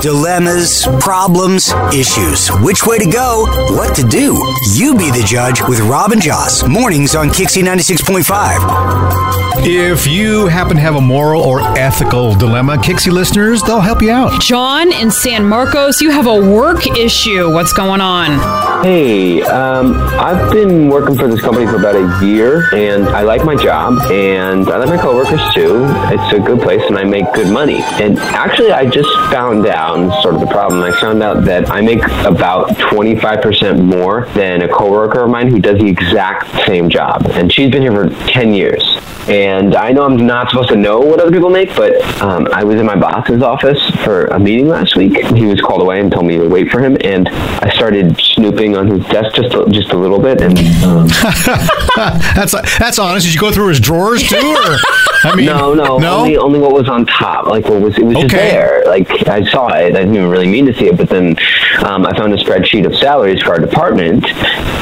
Dilemmas, problems, issues. Which way to go? What to do? You be the judge with Robin Joss. Mornings on Kixie 96.5. If you happen to have a moral or ethical dilemma, Kixie listeners, they'll help you out. John in San Marcos, you have a work issue. What's going on? Hey, um, I've been working for this company for about a year, and I like my job, and I like my coworkers too. It's a good place, and I make good money. And actually, I just found out sort of the problem. I found out that I make about 25% more than a coworker of mine who does the exact same job, and she's been here for 10 years. And I know I'm not supposed to know what other people make, but um, I was in my boss's office for a meeting last week. He was called away and told me to wait for him, and I started snooping on his desk just a, just a little bit. And um, that's that's honest. Did you go through his drawers too, or I mean, no, no, no. Only, only what was on top. Like what was it was just there. Like I saw it. I didn't even really mean to see it, but then um, I found a spreadsheet of salaries for our department,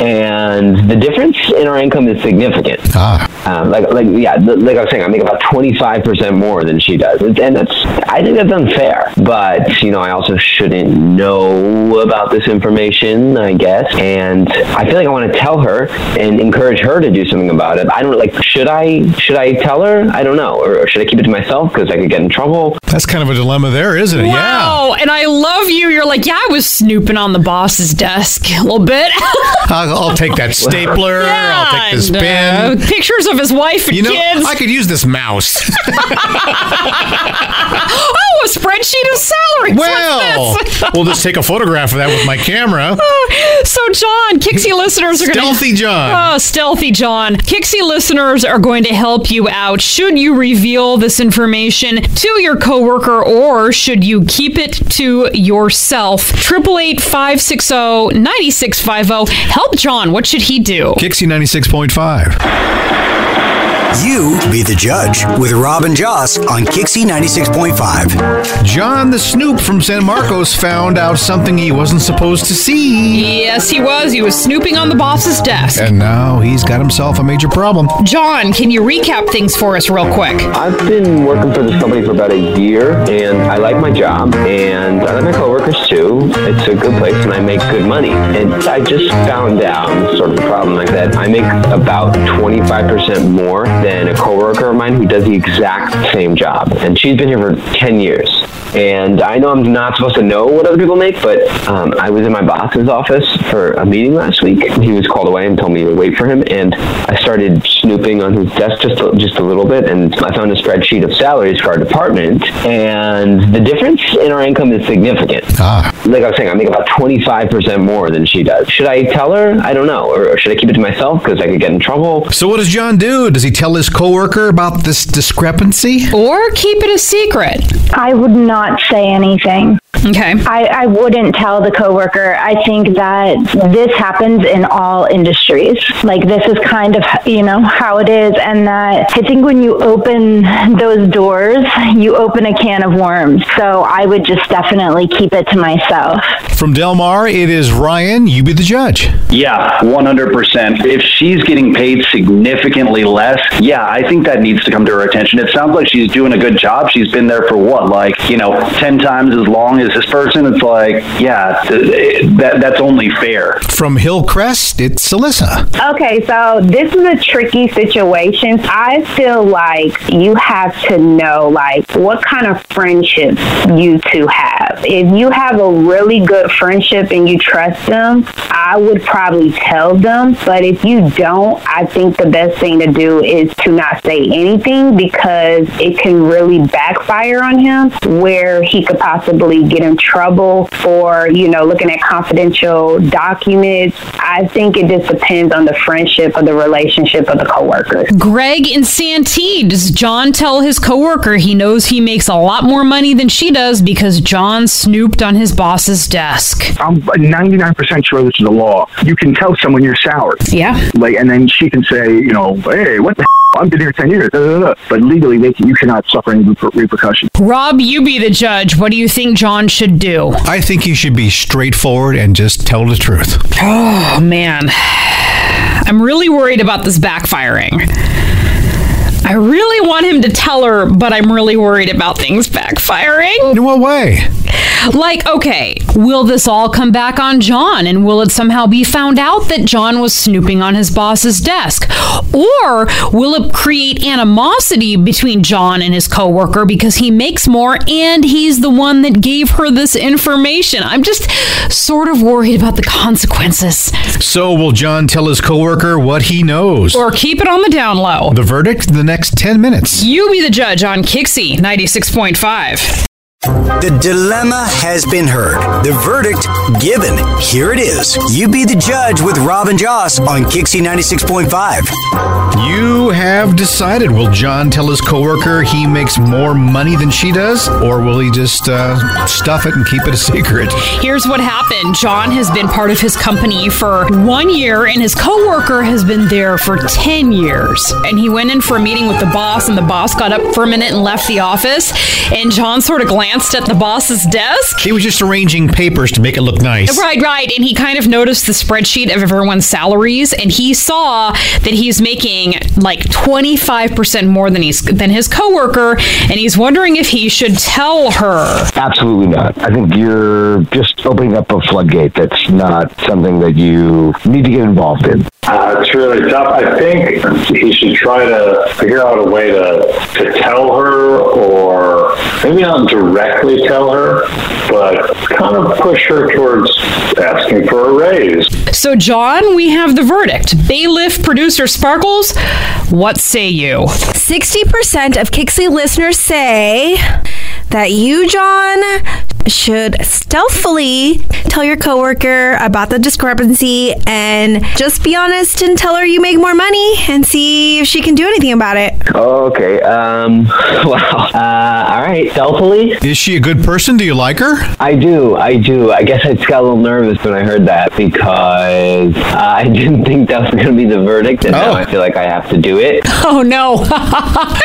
and the difference in our income is significant. Ah. Um, like, like, yeah, like I was saying, I make about twenty five percent more than she does, and that's I think that's unfair. But you know, I also shouldn't know about this information, I guess, and I feel like I want to tell her and encourage her to do something about it. I don't like. Should I? Should I tell her? I don't know, or, or should I keep it to myself because I could get in trouble? That's kind of a dilemma there, isn't it? Wow. And I love you. You're like, yeah, I was snooping on the boss's desk a little bit. I'll, I'll take that stapler. I'll take this And, pen. uh, pictures of his wife and you know, kids. I could use this mouse. a spreadsheet of salaries. well, we'll just take a photograph of that with my camera. So, John, Kixie listeners are going to. Stealthy John. Oh, stealthy John. Kixie listeners are going to help you out. Should you reveal this information to your coworker or should you keep it to yourself? 888 560 9650. Help John. What should he do? Kixie 96.5. You be the judge with Robin Joss on Kixie 96.5. John the Snoop from San Marcos found out something he wasn't supposed to see. Yes, he was. He was snooping on the boss's desk. And now he's got himself a major problem. John, can you recap things for us real quick? I've been working for this company for about a year, and I like my job, and I like my coworkers too. It's a good place, and I make good money. And I just found out sort of a problem like that. I make about 25% more than a coworker of mine who does the exact same job, and she's been here for 10 years. And I know I'm not supposed to know what other people make, but um, I was in my boss's office for a meeting last week. He was called away and told me to wait for him, and I started snooping on his desk just a, just a little bit, and I found a spreadsheet of salaries for our department, and the difference in our income is significant. Ah. Like I was saying, I make about 25% more than she does. Should I tell her? I don't know. Or, or should I keep it to myself because I could get in trouble? So what does John do? Does he tell his coworker about this discrepancy? Or keep it a secret? I would not say anything. Okay. I, I wouldn't tell the coworker. I think that this happens in all industries. Like this is kind of you know how it is, and that I think when you open those doors, you open a can of worms. So I would just definitely keep it to myself. From Del Mar, it is Ryan. You be the judge. Yeah, 100%. If she's getting paid significantly less, yeah, I think that needs to come to her attention. It sounds like she's doing a good job. She's been there for what, what, like, you know, 10 times as long as this person? It's like, yeah, that, that's only fair. From Hillcrest, it's Alyssa. Okay, so this is a tricky situation. I feel like you have to know, like, what kind of friendships you two have. If you have a really good friendship and you trust them, I would probably tell them. But if you don't, I think the best thing to do is to not say anything because it can really backfire on him where he could possibly get in trouble for, you know, looking at confidential documents. I think it just depends on the friendship or the relationship of the coworkers. Greg in Santee, does John tell his coworker he knows he makes a lot more money than she does because John snooped on his boss's desk? I'm 99% sure this is a law. You can tell someone you're sour. Yeah. Like, and then she can say, you know, hey, what the I've been here 10 years. Da, da, da. But legally, they can, you cannot suffer any repercussions. Rob, you be the judge. What do you think John should do? I think he should be straightforward and just tell the truth. Oh, man. I'm really worried about this backfiring. I really want him to tell her, but I'm really worried about things backfiring. In what way? Like, okay, will this all come back on John and will it somehow be found out that John was snooping on his boss's desk? Or will it create animosity between John and his coworker because he makes more and he's the one that gave her this information? I'm just sort of worried about the consequences. So, will John tell his coworker what he knows? Or keep it on the down low? The verdict the next 10 minutes. You be the judge on Kixie 96.5. The dilemma has been heard. The verdict given. Here it is. You be the judge with Robin Joss on Kixie 96.5. You have decided. Will John tell his coworker he makes more money than she does? Or will he just uh, stuff it and keep it a secret? Here's what happened John has been part of his company for one year, and his coworker has been there for 10 years. And he went in for a meeting with the boss, and the boss got up for a minute and left the office. And John sort of glanced at the boss's desk. He was just arranging papers to make it look nice. Right, right. And he kind of noticed the spreadsheet of everyone's salaries, and he saw that he's making like 25% more than he's than his coworker, and he's wondering if he should tell her. Absolutely not. I think you're just opening up a floodgate that's not something that you need to get involved in. Uh, it's really tough. I think he should try to figure out a way to, to tell her, or maybe not directly tell her, but kind of push her towards asking for a raise. So, John, we have the verdict. Bailiff producer Sparkles, what say you? 60% of Kixie listeners say that you, John, should stealthily tell your coworker about the discrepancy and just be honest and tell her you make more money and see if she can do anything about it. Okay. Um. Wow. Uh, all right. Stealthily. Is she a good person? Do you like her? I do. I do. I guess I just got a little nervous when I heard that because uh, I didn't think that was going to be the verdict, and now I feel like I have to do it. Oh no.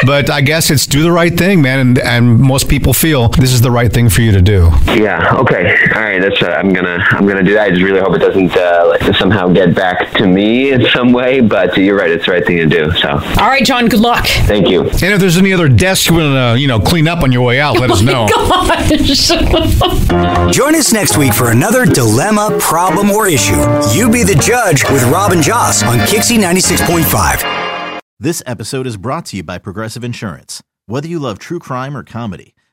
but I guess it's do the right thing, man, and, and most people feel this is the right thing for you to do. Yeah. Okay. All right. That's. Uh, I'm gonna. I'm gonna do that. I just really hope it doesn't uh, like, somehow get back to me in some way. But you're right. It's the right thing to do. So. All right, John. Good luck. Thank you. And if there's any other desks you want to, you know, clean up on your way out, let us know. Gosh. Join us next week for another dilemma, problem, or issue. You be the judge with Robin Joss on Kixie 96.5. This episode is brought to you by Progressive Insurance. Whether you love true crime or comedy,